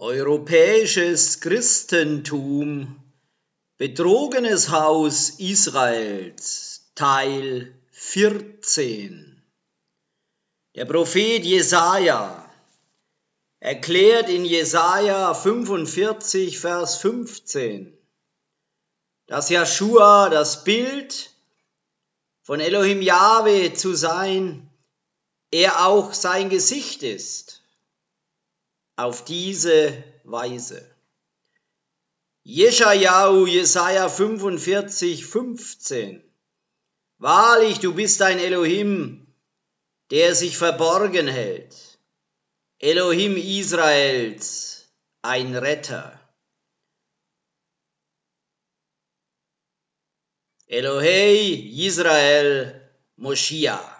Europäisches Christentum Betrogenes Haus Israels Teil 14 Der Prophet Jesaja erklärt in Jesaja 45, Vers 15, dass Joshua das Bild von Elohim Yahweh zu sein, er auch sein Gesicht ist auf diese Weise. Jeschajahu, Jesaja 45, 15. Wahrlich, du bist ein Elohim, der sich verborgen hält. Elohim Israels, ein Retter. Elohei Israel Moschiach.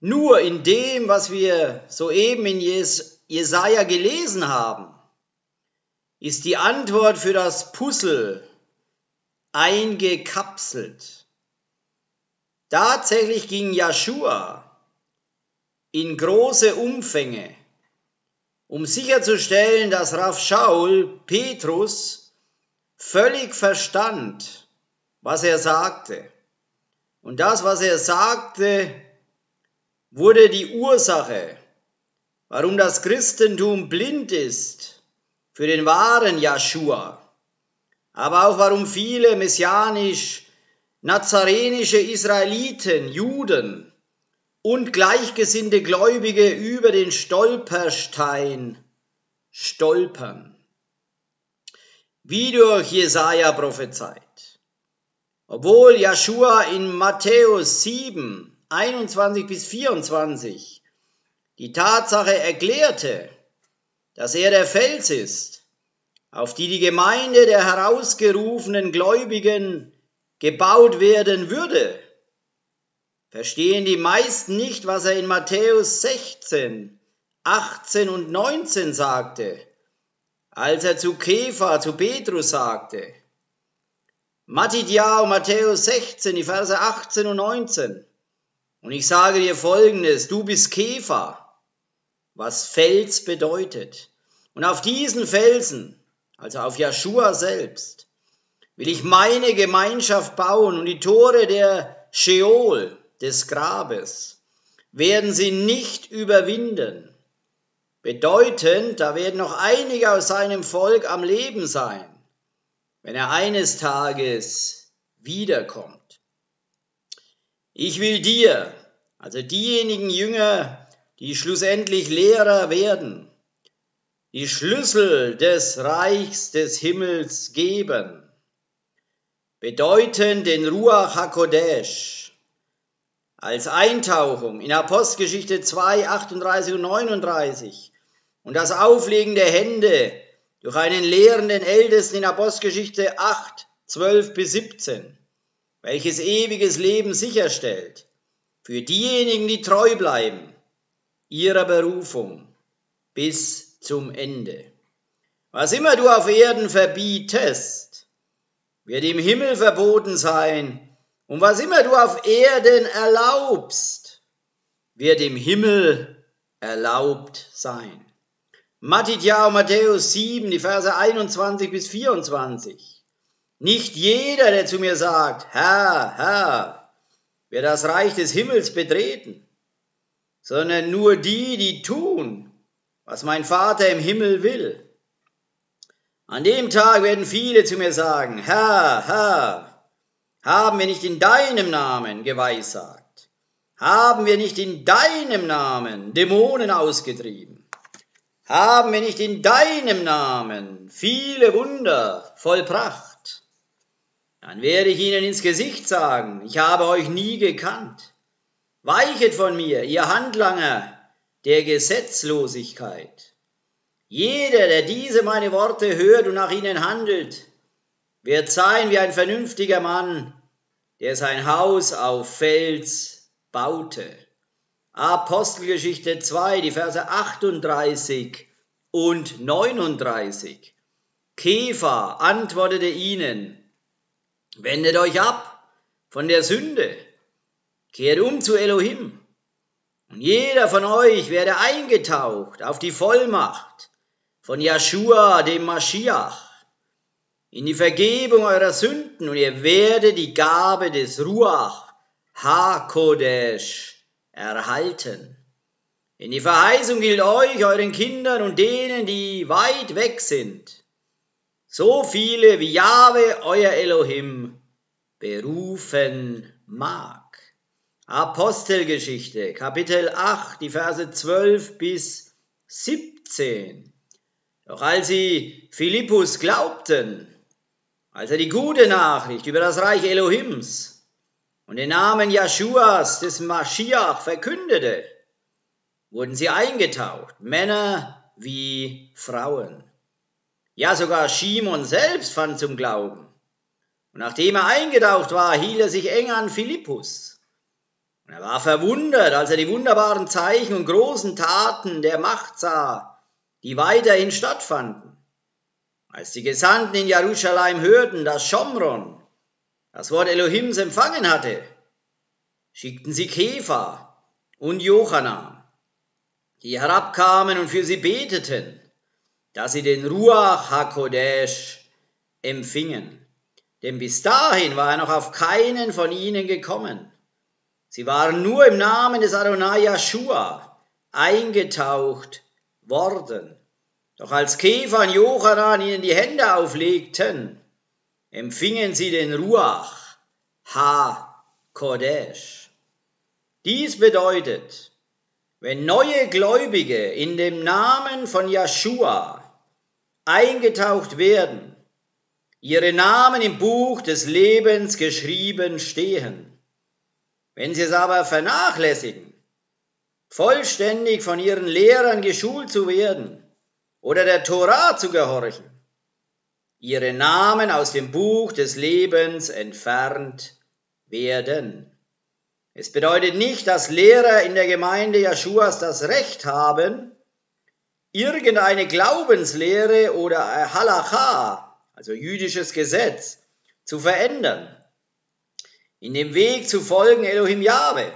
Nur in dem, was wir soeben in Jesaja gelesen haben, ist die Antwort für das Puzzle eingekapselt. Tatsächlich ging Joshua in große Umfänge, um sicherzustellen, dass Rav Shaul Petrus völlig verstand, was er sagte. Und das, was er sagte, wurde die Ursache, warum das Christentum blind ist für den wahren Joshua, aber auch warum viele messianisch nazarenische Israeliten, Juden und gleichgesinnte Gläubige über den Stolperstein stolpern. Wie durch Jesaja prophezeit. Obwohl Joshua in Matthäus 7 21 bis 24 die Tatsache erklärte, dass er der Fels ist, auf die die Gemeinde der herausgerufenen Gläubigen gebaut werden würde, verstehen die meisten nicht, was er in Matthäus 16, 18 und 19 sagte, als er zu Kefa, zu Petrus sagte. Matthäus Matthäus 16, die Verse 18 und 19. Und ich sage dir Folgendes, du bist Käfer, was Fels bedeutet. Und auf diesen Felsen, also auf Joshua selbst, will ich meine Gemeinschaft bauen und die Tore der Sheol, des Grabes, werden sie nicht überwinden. Bedeutend, da werden noch einige aus seinem Volk am Leben sein, wenn er eines Tages wiederkommt. Ich will dir, also diejenigen Jünger, die schlussendlich Lehrer werden, die Schlüssel des Reichs des Himmels geben, bedeuten den Ruach HaKodesh als Eintauchung in Apostelgeschichte 2, 38 und 39 und das Auflegen der Hände durch einen lehrenden Ältesten in Apostelgeschichte 8, 12 bis 17 welches ewiges Leben sicherstellt, für diejenigen, die treu bleiben, ihrer Berufung bis zum Ende. Was immer du auf Erden verbietest, wird im Himmel verboten sein, und was immer du auf Erden erlaubst, wird im Himmel erlaubt sein. Matthäus 7, die Verse 21 bis 24. Nicht jeder, der zu mir sagt, Herr, Herr, wird das Reich des Himmels betreten, sondern nur die, die tun, was mein Vater im Himmel will. An dem Tag werden viele zu mir sagen, Herr, Herr, haben wir nicht in deinem Namen geweissagt? Haben wir nicht in deinem Namen Dämonen ausgetrieben? Haben wir nicht in deinem Namen viele Wunder vollbracht? Dann werde ich ihnen ins Gesicht sagen, ich habe euch nie gekannt. Weichet von mir, ihr Handlanger der Gesetzlosigkeit. Jeder, der diese meine Worte hört und nach ihnen handelt, wird sein wie ein vernünftiger Mann, der sein Haus auf Fels baute. Apostelgeschichte 2, die Verse 38 und 39. Käfer antwortete ihnen, Wendet euch ab von der Sünde, kehrt um zu Elohim. Und jeder von euch werde eingetaucht auf die Vollmacht von Joshua, dem Maschiach, in die Vergebung eurer Sünden. Und ihr werdet die Gabe des Ruach HaKodesh erhalten. In die Verheißung gilt euch, euren Kindern und denen, die weit weg sind, so viele wie Jahwe, euer Elohim, berufen mag. Apostelgeschichte, Kapitel 8, die Verse 12 bis 17. Doch als sie Philippus glaubten, als er die gute Nachricht über das Reich Elohims und den Namen Jeschuas des Maschiach verkündete, wurden sie eingetaucht, Männer wie Frauen. Ja, sogar Shimon selbst fand zum Glauben. Und nachdem er eingetaucht war, hielt er sich eng an Philippus. Und er war verwundert, als er die wunderbaren Zeichen und großen Taten der Macht sah, die weiterhin stattfanden. Als die Gesandten in Jerusalem hörten, dass Schomron das Wort Elohims empfangen hatte, schickten sie Käfer und Jochanan, die herabkamen und für sie beteten, dass sie den Ruach HaKodesh empfingen. Denn bis dahin war er noch auf keinen von ihnen gekommen. Sie waren nur im Namen des Adonai Yeshua eingetaucht worden. Doch als Käfer und Jochanan ihnen die Hände auflegten, empfingen sie den Ruach Ha-Kodesh. Dies bedeutet, wenn neue Gläubige in dem Namen von Yeshua eingetaucht werden, ihre Namen im Buch des Lebens geschrieben stehen, wenn sie es aber vernachlässigen, vollständig von ihren Lehrern geschult zu werden oder der Torah zu gehorchen, ihre Namen aus dem Buch des Lebens entfernt werden. Es bedeutet nicht, dass Lehrer in der Gemeinde Jeschuas das Recht haben, irgendeine Glaubenslehre oder Halacha, also jüdisches Gesetz, zu verändern in dem Weg zu folgen Elohim Jahwe.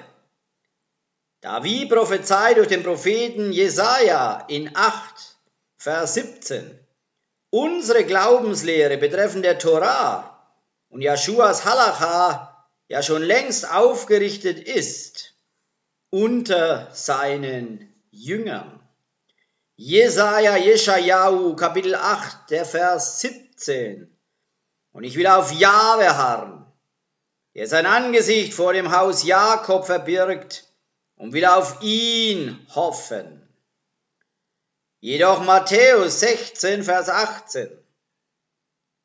Da wie prophezeit durch den Propheten Jesaja in 8, Vers 17, unsere Glaubenslehre betreffend der Torah und Jeschuas Halacha ja schon längst aufgerichtet ist unter seinen Jüngern. Jesaja, Jeschajahu, Kapitel 8, der Vers 17. Und ich will auf Jahwe harren der sein Angesicht vor dem Haus Jakob verbirgt und will auf ihn hoffen. Jedoch Matthäus 16, Vers 18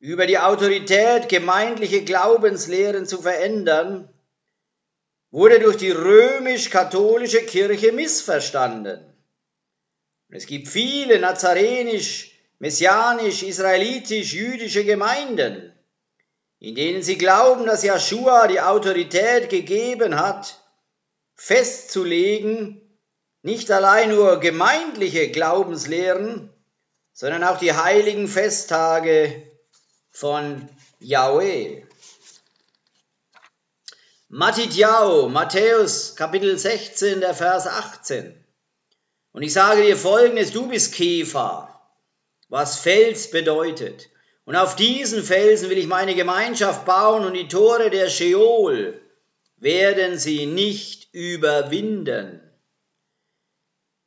über die Autorität, gemeindliche Glaubenslehren zu verändern, wurde durch die römisch-katholische Kirche missverstanden. Es gibt viele nazarenisch, messianisch, israelitisch, jüdische Gemeinden, in denen sie glauben, dass Joshua die Autorität gegeben hat, festzulegen, nicht allein nur gemeindliche Glaubenslehren, sondern auch die heiligen Festtage von Yahweh. Matidjau, Matthäus Kapitel 16, der Vers 18. Und ich sage dir folgendes, du bist Käfer, was Fels bedeutet. Und auf diesen Felsen will ich meine Gemeinschaft bauen und die Tore der Sheol werden sie nicht überwinden.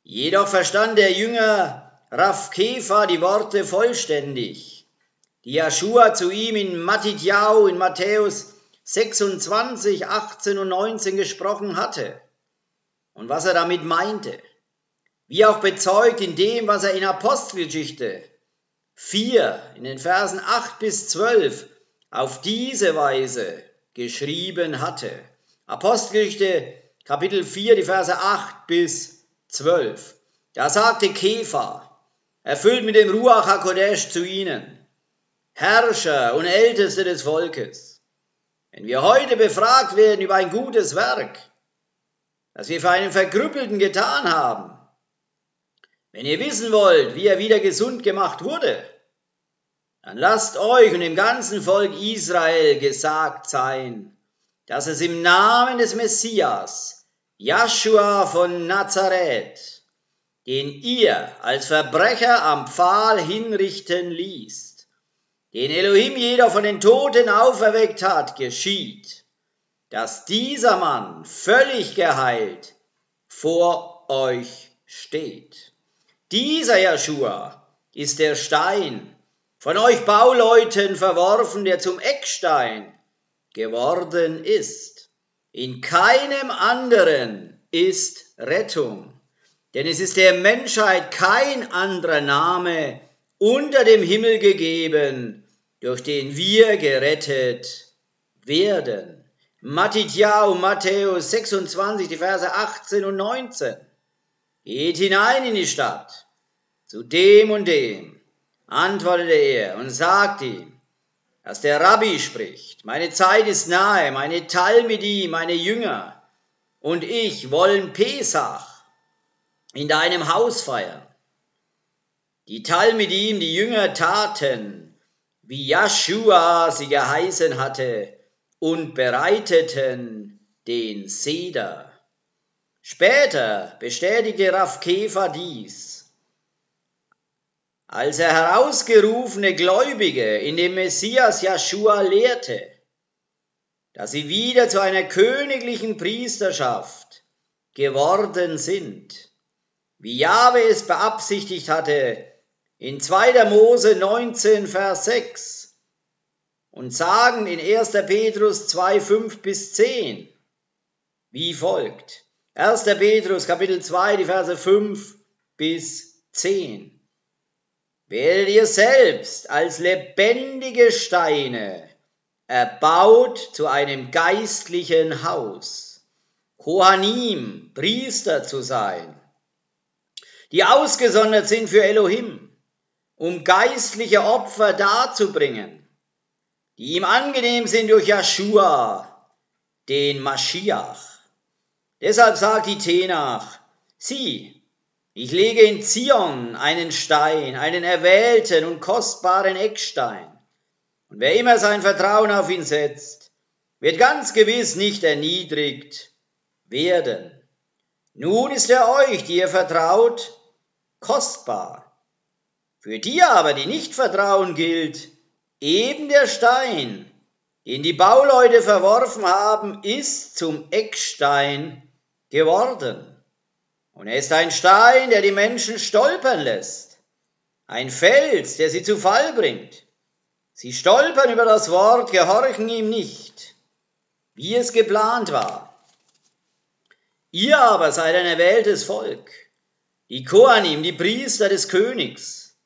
Jedoch verstand der Jünger Raff Kefa die Worte vollständig, die Joshua zu ihm in Matidjau in Matthäus 26, 18 und 19 gesprochen hatte und was er damit meinte, wie auch bezeugt in dem, was er in Apostelgeschichte 4 in den Versen 8 bis 12 auf diese Weise geschrieben hatte. Apostelgeschichte Kapitel 4, die Verse 8 bis 12. Da sagte Kefa, erfüllt mit dem Ruach HaKodesh zu ihnen, Herrscher und Älteste des Volkes, wenn wir heute befragt werden über ein gutes Werk, das wir für einen Verkrüppelten getan haben, wenn ihr wissen wollt, wie er wieder gesund gemacht wurde, dann lasst euch und dem ganzen Volk Israel gesagt sein, dass es im Namen des Messias Joshua von Nazareth, den ihr als Verbrecher am Pfahl hinrichten ließt, den Elohim jeder von den Toten auferweckt hat, geschieht, dass dieser Mann völlig geheilt vor euch steht. Dieser Joshua ist der Stein, von euch Bauleuten verworfen, der zum Eckstein geworden ist. In keinem anderen ist Rettung, denn es ist der Menschheit kein anderer Name unter dem Himmel gegeben, durch den wir gerettet werden. Matthäus, Matthäus 26, die Verse 18 und 19. Geht hinein in die Stadt, zu dem und dem, antwortete er und sagte ihm, dass der Rabbi spricht, meine Zeit ist nahe, meine Talmidi, meine Jünger und ich wollen Pesach in deinem Haus feiern. Die Talmidim, die Jünger taten, wie Joshua sie geheißen hatte, und bereiteten den Seder. Später bestätigte Rav Kefa dies als er herausgerufene Gläubige in dem Messias Joshua lehrte, dass sie wieder zu einer königlichen Priesterschaft geworden sind, wie Jahwe es beabsichtigt hatte in 2. Mose 19, Vers 6 und sagen in 1. Petrus 2, 5 bis 10, wie folgt. 1. Petrus Kapitel 2, die Verse 5 bis 10 werdet ihr selbst als lebendige Steine erbaut zu einem geistlichen Haus, Kohanim, Priester zu sein, die ausgesondert sind für Elohim, um geistliche Opfer darzubringen, die ihm angenehm sind durch Joshua, den Maschiach. Deshalb sagt die Tenach, sieh, ich lege in Zion einen Stein, einen erwählten und kostbaren Eckstein. Und wer immer sein Vertrauen auf ihn setzt, wird ganz gewiss nicht erniedrigt werden. Nun ist er euch, die ihr vertraut, kostbar. Für die aber, die nicht vertrauen, gilt, eben der Stein, den die Bauleute verworfen haben, ist zum Eckstein geworden. Und er ist ein Stein, der die Menschen stolpern lässt, ein Fels, der sie zu Fall bringt. Sie stolpern über das Wort, gehorchen ihm nicht, wie es geplant war. Ihr aber seid ein erwähltes Volk, die Koanim, die Priester des Königs,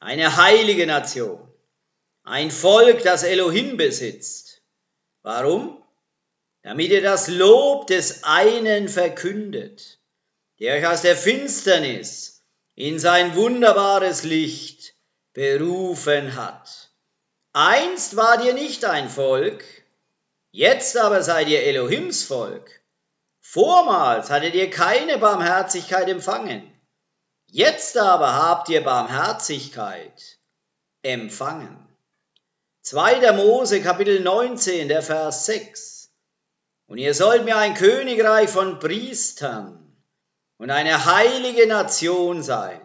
eine heilige Nation, ein Volk, das Elohim besitzt. Warum? Damit ihr das Lob des einen verkündet der euch aus der Finsternis in sein wunderbares Licht berufen hat. Einst wart ihr nicht ein Volk, jetzt aber seid ihr Elohims Volk. Vormals hattet ihr keine Barmherzigkeit empfangen, jetzt aber habt ihr Barmherzigkeit empfangen. 2. Mose Kapitel 19, der Vers 6. Und ihr sollt mir ein Königreich von Priestern und eine heilige Nation sein.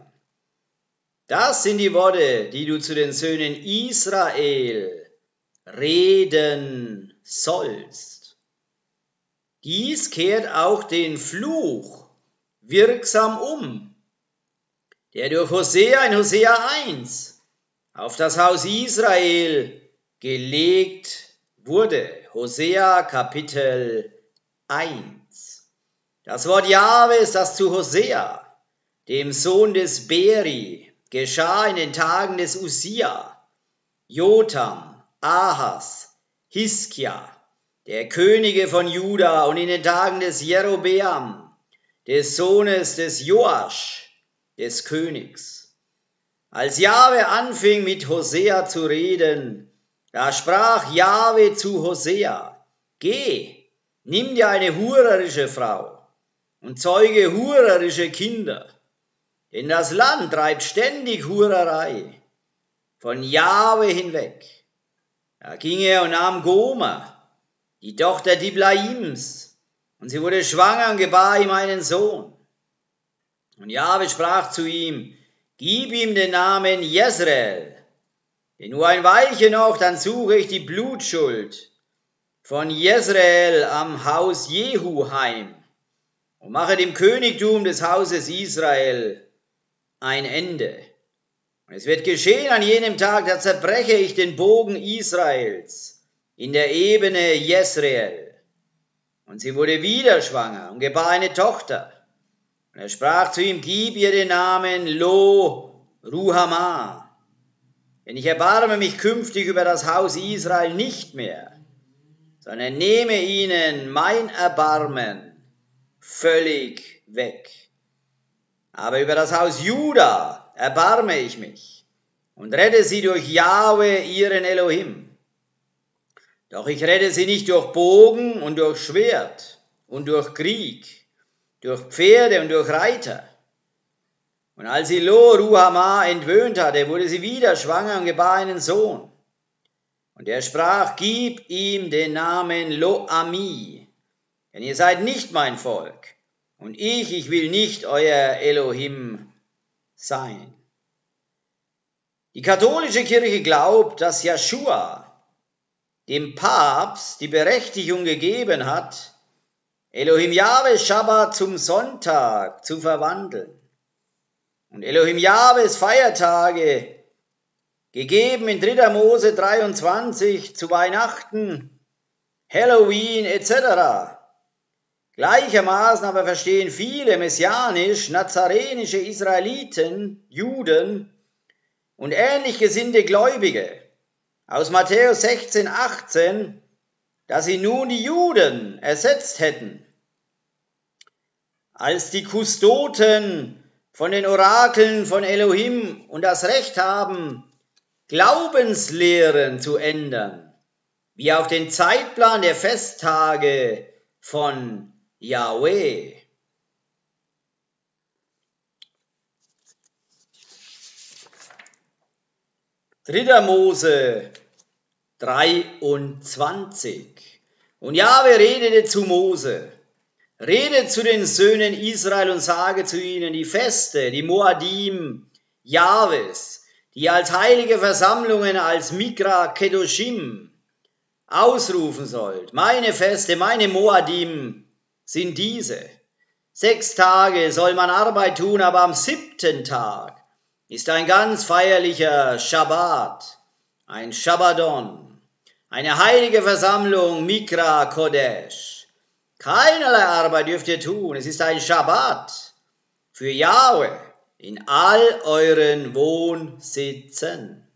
Das sind die Worte, die du zu den Söhnen Israel reden sollst. Dies kehrt auch den Fluch wirksam um, der durch Hosea in Hosea 1 auf das Haus Israel gelegt wurde. Hosea Kapitel 1. Das Wort Jahwes, das zu Hosea, dem Sohn des Beri, geschah in den Tagen des Usia, Jotam, Ahas, Hiskia, der Könige von Juda und in den Tagen des Jerobeam, des Sohnes des Joasch, des Königs. Als Jahwe anfing mit Hosea zu reden, da sprach Jahwe zu Hosea, Geh, nimm dir eine hurerische Frau und zeuge hurerische Kinder. Denn das Land treibt ständig Hurerei von Jahwe hinweg. Da ging er und nahm Goma, die Tochter Diblaims, Und sie wurde schwanger und gebar ihm einen Sohn. Und Jahwe sprach zu ihm, gib ihm den Namen Jezreel, denn nur ein Weilchen noch, dann suche ich die Blutschuld von Jezreel am Haus Jehu heim und mache dem Königtum des Hauses Israel ein Ende. Und es wird geschehen an jenem Tag, da zerbreche ich den Bogen Israels in der Ebene Jezreel. Und sie wurde wieder schwanger und gebar eine Tochter. Und er sprach zu ihm, gib ihr den Namen Lo Ruhama. Denn ich erbarme mich künftig über das Haus Israel nicht mehr, sondern nehme ihnen mein Erbarmen völlig weg. Aber über das Haus Juda erbarme ich mich und rette sie durch Jahwe, ihren Elohim. Doch ich rette sie nicht durch Bogen und durch Schwert und durch Krieg, durch Pferde und durch Reiter. Und als sie Lo Ruhama entwöhnt hatte, wurde sie wieder schwanger und gebar einen Sohn. Und er sprach, gib ihm den Namen Lo Ami, denn ihr seid nicht mein Volk, und ich, ich will nicht euer Elohim sein. Die katholische Kirche glaubt, dass Joshua dem Papst die Berechtigung gegeben hat, Elohim Jahwe Shabbat zum Sonntag zu verwandeln. Und Elohim Jahwes Feiertage gegeben in 3. Mose 23 zu Weihnachten, Halloween etc. Gleichermaßen aber verstehen viele messianisch-nazarenische Israeliten, Juden und ähnlich gesinnte Gläubige aus Matthäus 16, 18, dass sie nun die Juden ersetzt hätten, als die Kustoten von den Orakeln von Elohim und das Recht haben, Glaubenslehren zu ändern, wie auch den Zeitplan der Festtage von Yahweh. Dritter Mose 23. Und Jahwe redete zu Mose, redet zu den Söhnen Israel und sage zu ihnen die Feste, die Moadim Jahwes, die als heilige Versammlungen, als Mikra Kedoshim ausrufen sollt. Meine Feste, meine Moadim sind diese. Sechs Tage soll man Arbeit tun, aber am siebten Tag ist ein ganz feierlicher Schabbat, ein Schabbadon, eine heilige Versammlung, Mikra Kodesh. Keinerlei Arbeit dürft ihr tun, es ist ein Schabbat für Yahweh in all euren Wohnsitzen.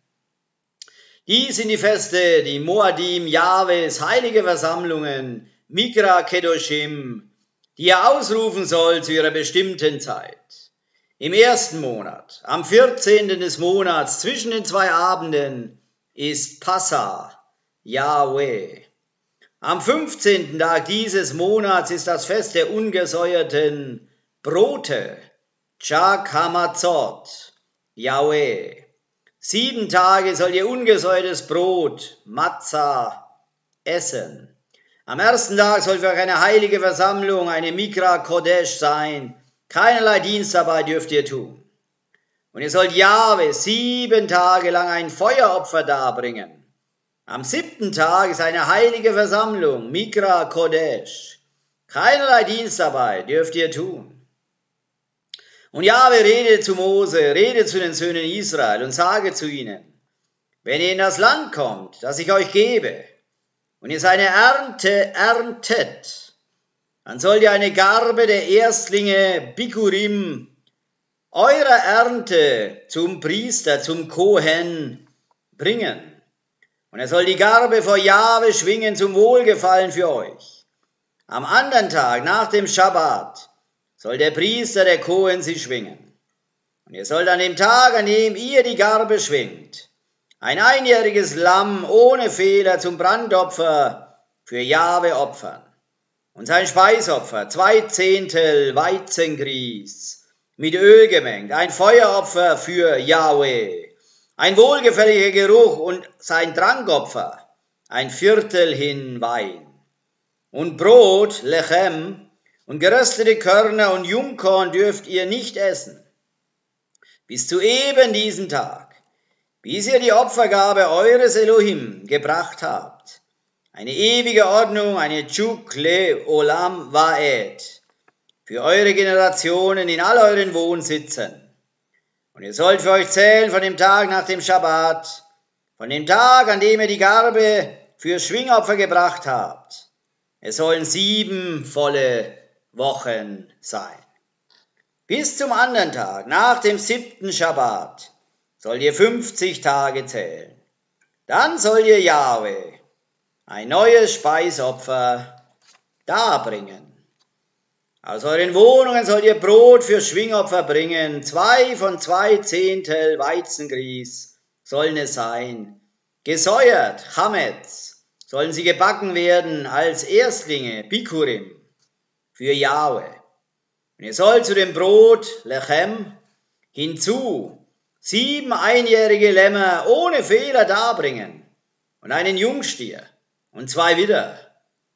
Dies sind die Feste, die Moadim Jahwes heilige Versammlungen, Mikra Kedoshim, die er ausrufen soll zu ihrer bestimmten Zeit. Im ersten Monat, am 14. des Monats zwischen den zwei Abenden, ist Passa, Yahweh. Am 15. Tag dieses Monats ist das Fest der ungesäuerten Brote, Chak Hamatzot, Yahweh. Sieben Tage soll ihr ungesäuertes Brot, Matzah, essen. Am ersten Tag soll für euch eine heilige Versammlung, eine Mikra Kodesh sein. Keinerlei Dienstarbeit dürft ihr tun. Und ihr sollt Jahwe sieben Tage lang ein Feueropfer darbringen. Am siebten Tag ist eine heilige Versammlung, Mikra Kodesh. Keinerlei Dienstarbeit dürft ihr tun. Und Jahwe redet zu Mose, redet zu den Söhnen Israel und sage zu ihnen, wenn ihr in das Land kommt, das ich euch gebe, und ihr seine Ernte erntet, dann sollt ihr eine Garbe der Erstlinge Bikurim eurer Ernte zum Priester, zum Kohen bringen. Und er soll die Garbe vor Jahwe schwingen zum Wohlgefallen für euch. Am anderen Tag, nach dem Schabbat, soll der Priester, der Kohen, sie schwingen. Und ihr sollt an dem Tag, an dem ihr die Garbe schwingt, ein einjähriges Lamm ohne Fehler zum Brandopfer für Jahwe opfern. Und sein Speisopfer, zwei Zehntel Weizengrieß mit Öl gemengt, ein Feueropfer für Jahwe, ein wohlgefälliger Geruch und sein Trankopfer, ein Viertel hin Wein. und Brot, Lechem, und geröstete Körner und Jungkorn dürft ihr nicht essen. Bis zu eben diesem Tag, bis ihr die Opfergabe eures Elohim gebracht habt. Eine ewige Ordnung, eine Chukle Olam Vaed, für eure Generationen in all euren Wohnsitzen. Und ihr sollt für euch zählen von dem Tag nach dem Schabbat, von dem Tag, an dem ihr die Garbe für Schwingopfer gebracht habt. Es sollen sieben volle Wochen sein. Bis zum anderen Tag, nach dem siebten Schabbat, sollt ihr 50 Tage zählen. Dann soll ihr Jahwe ein neues Speisopfer darbringen. Aus euren Wohnungen sollt ihr Brot für Schwingopfer bringen, zwei von zwei Zehntel Weizengrieß sollen es sein. Gesäuert, Chametz, sollen sie gebacken werden als Erstlinge, Bikurim, für Jahwe. Und ihr sollt zu dem Brot, Lechem, hinzu sieben einjährige Lämmer ohne Fehler darbringen. Und einen Jungstier. Und zwei Widder.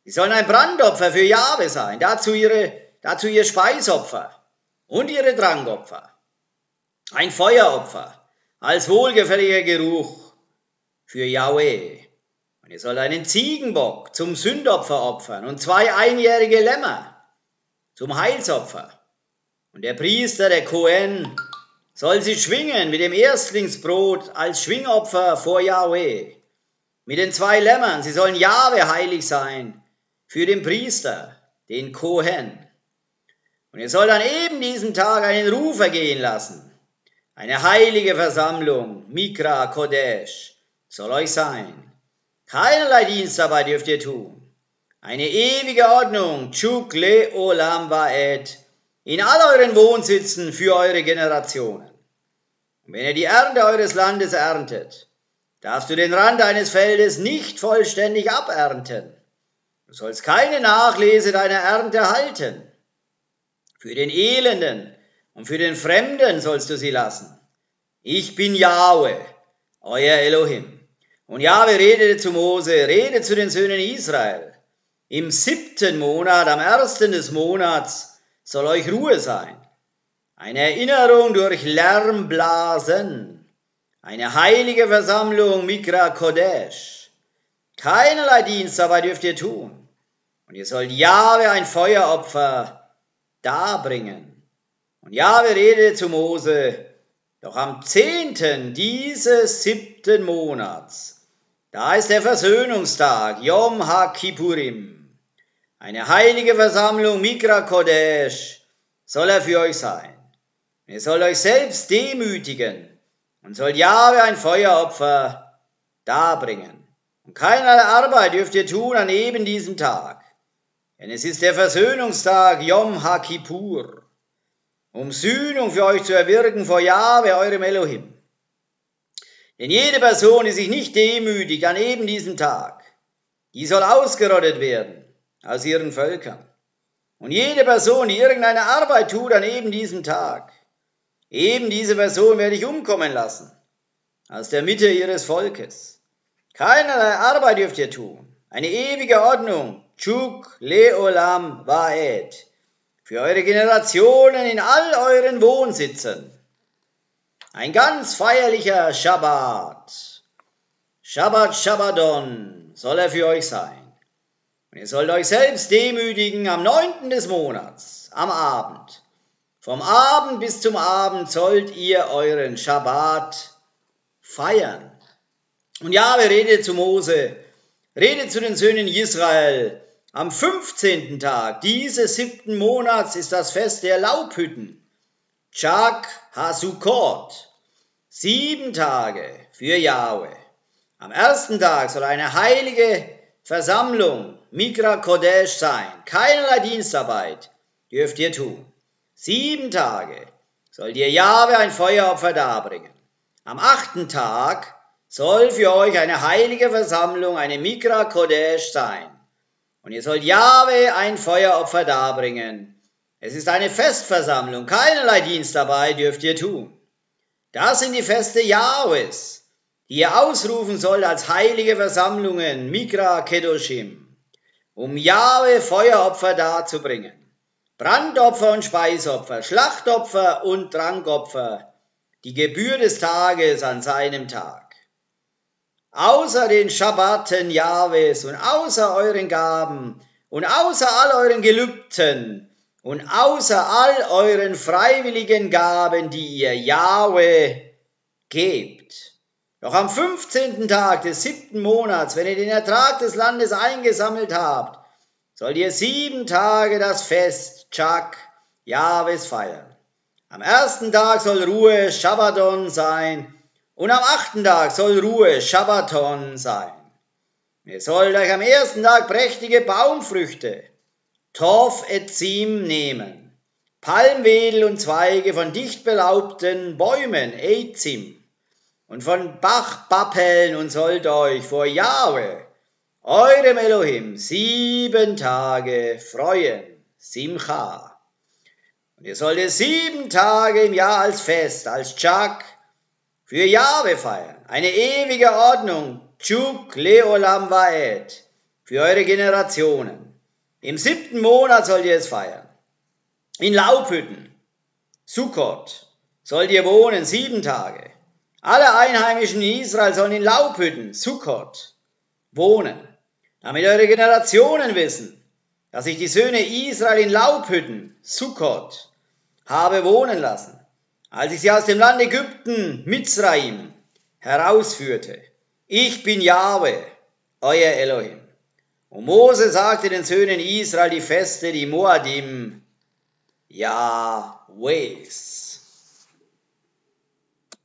Die sollen ein Brandopfer für Jahwe sein, dazu ihre dazu ihr Speisopfer. Und ihre Drangopfer, ein Feueropfer. Als wohlgefälliger Geruch für Yahweh. Und ihr sollt einen Ziegenbock zum Sündopfer opfern. Und zwei einjährige Lämmer zum Heilsopfer. Und der Priester, der Kohen, soll sie schwingen mit dem Erstlingsbrot als Schwingopfer vor Yahweh. Mit den zwei Lämmern, sie sollen Jahwe heilig sein für den Priester, den Kohen. Und ihr sollt an eben diesem Tag einen Ruf ergehen lassen. Eine heilige Versammlung, Mikra Kodesh, soll euch sein. Keinerlei Dienst dabei dürft ihr tun. Eine ewige Ordnung, Chuk Le Olam Vaed, in all euren Wohnsitzen für eure Generationen. Und wenn ihr die Ernte eures Landes erntet, darfst du den Rand eines Feldes nicht vollständig abernten. Du sollst keine Nachlese deiner Ernte halten. Für den Elenden und für den Fremden sollst du sie lassen. Ich bin Jahwe, euer Elohim. Und Jahwe redete zu Mose, rede zu den Söhnen Israel. Im siebten Monat, am ersten des Monats, soll euch Ruhe sein. Eine Erinnerung durch Lärmblasen. Eine heilige Versammlung Mikra Kodesh. Keinerlei Dienst dabei dürft ihr tun. Und ihr sollt Jahwe ein Feueropfer darbringen. Und Jahwe redete zu Mose, doch am zehnten dieses siebten Monats, da ist der Versöhnungstag, Yom HaKippurim, eine heilige Versammlung Mikra Kodesh, soll er für euch sein. Ihr sollt euch selbst demütigen und soll Jahwe ein Feueropfer darbringen. Und keinerlei Arbeit dürft ihr tun an eben diesem Tag. Denn es ist der Versöhnungstag Yom HaKippur, um Sühnung für euch zu erwirken vor Jahwe, eurem Elohim. Denn jede Person, die sich nicht demütigt an eben diesem Tag, die soll ausgerottet werden aus ihren Völkern. Und jede Person, die irgendeine Arbeit tut an eben diesem Tag, eben diese Person werde ich umkommen lassen aus der Mitte ihres Volkes. Keinerlei Arbeit dürft ihr tun. Eine ewige Ordnung Chuk Leolam Vaed, für eure Generationen in all euren Wohnsitzen. Ein ganz feierlicher Schabbat. Shabbat Shabbadon soll er für euch sein. Und ihr sollt euch selbst demütigen am neunten des Monats, am Abend. Vom Abend bis zum Abend sollt ihr euren Schabbat feiern. Und ja, wir reden zu Mose, redet zu den Söhnen Israel, am 15. Tag dieses siebten Monats ist das Fest der Laubhütten. Chak Hasukot. Sieben Tage für Yahweh. Am ersten Tag soll eine heilige Versammlung, Mikra Kodesh, sein. Keinerlei Dienstarbeit dürft ihr tun. Sieben Tage soll dir Jahwe ein Feueropfer darbringen. Am achten Tag soll für euch eine heilige Versammlung, eine Mikra Kodesh sein. Und ihr sollt Jahwe ein Feueropfer darbringen. Es ist eine Festversammlung, keinerlei Dienst dabei dürft ihr tun. Das sind die Feste Jahwes, die ihr ausrufen sollt als heilige Versammlungen, Mikra Kedoshim. Um Jahwe Feueropfer darzubringen. Brandopfer und Speisopfer, Schlachtopfer und Trankopfer, die Gebühr des Tages an seinem Tag. Außer den Schabbaten Jahwes und außer euren Gaben und außer all euren Gelübden und außer all euren freiwilligen Gaben, die ihr Jahwe gebt. Doch am 15. Tag des siebten Monats, wenn ihr den Ertrag des Landes eingesammelt habt, sollt ihr sieben Tage das Fest Chak Jahwes feiern. Am ersten Tag soll Ruhe Shabbaton sein und am achten Tag soll Ruhe Shabbaton sein. Ihr sollt euch am ersten Tag prächtige Baumfrüchte, Torf et Zim nehmen, Palmwedel und Zweige von dicht belaubten Bäumen, Ezim, und von Bachpappeln und sollt euch vor Jahwe, eurem Elohim, sieben Tage freuen. Simcha. Und ihr sollt sieben Tage im Jahr als Fest, als Chak, für Jahwe feiern. Eine ewige Ordnung, Chuk Leolam Vaed, für eure Generationen. Im siebten Monat sollt ihr es feiern. In Laubhütten, Sukkot, sollt ihr wohnen sieben Tage. Alle Einheimischen in Israel sollen in Laubhütten, Sukkot, wohnen, damit eure Generationen wissen, dass ich die Söhne Israel in Laubhütten, Sukkot, habe wohnen lassen, als ich sie aus dem Land Ägypten, Mitzraim, herausführte. Ich bin Jahwe, euer Elohim. Und Mose sagte den Söhnen Israel die Feste, die Moadim, Jahwes.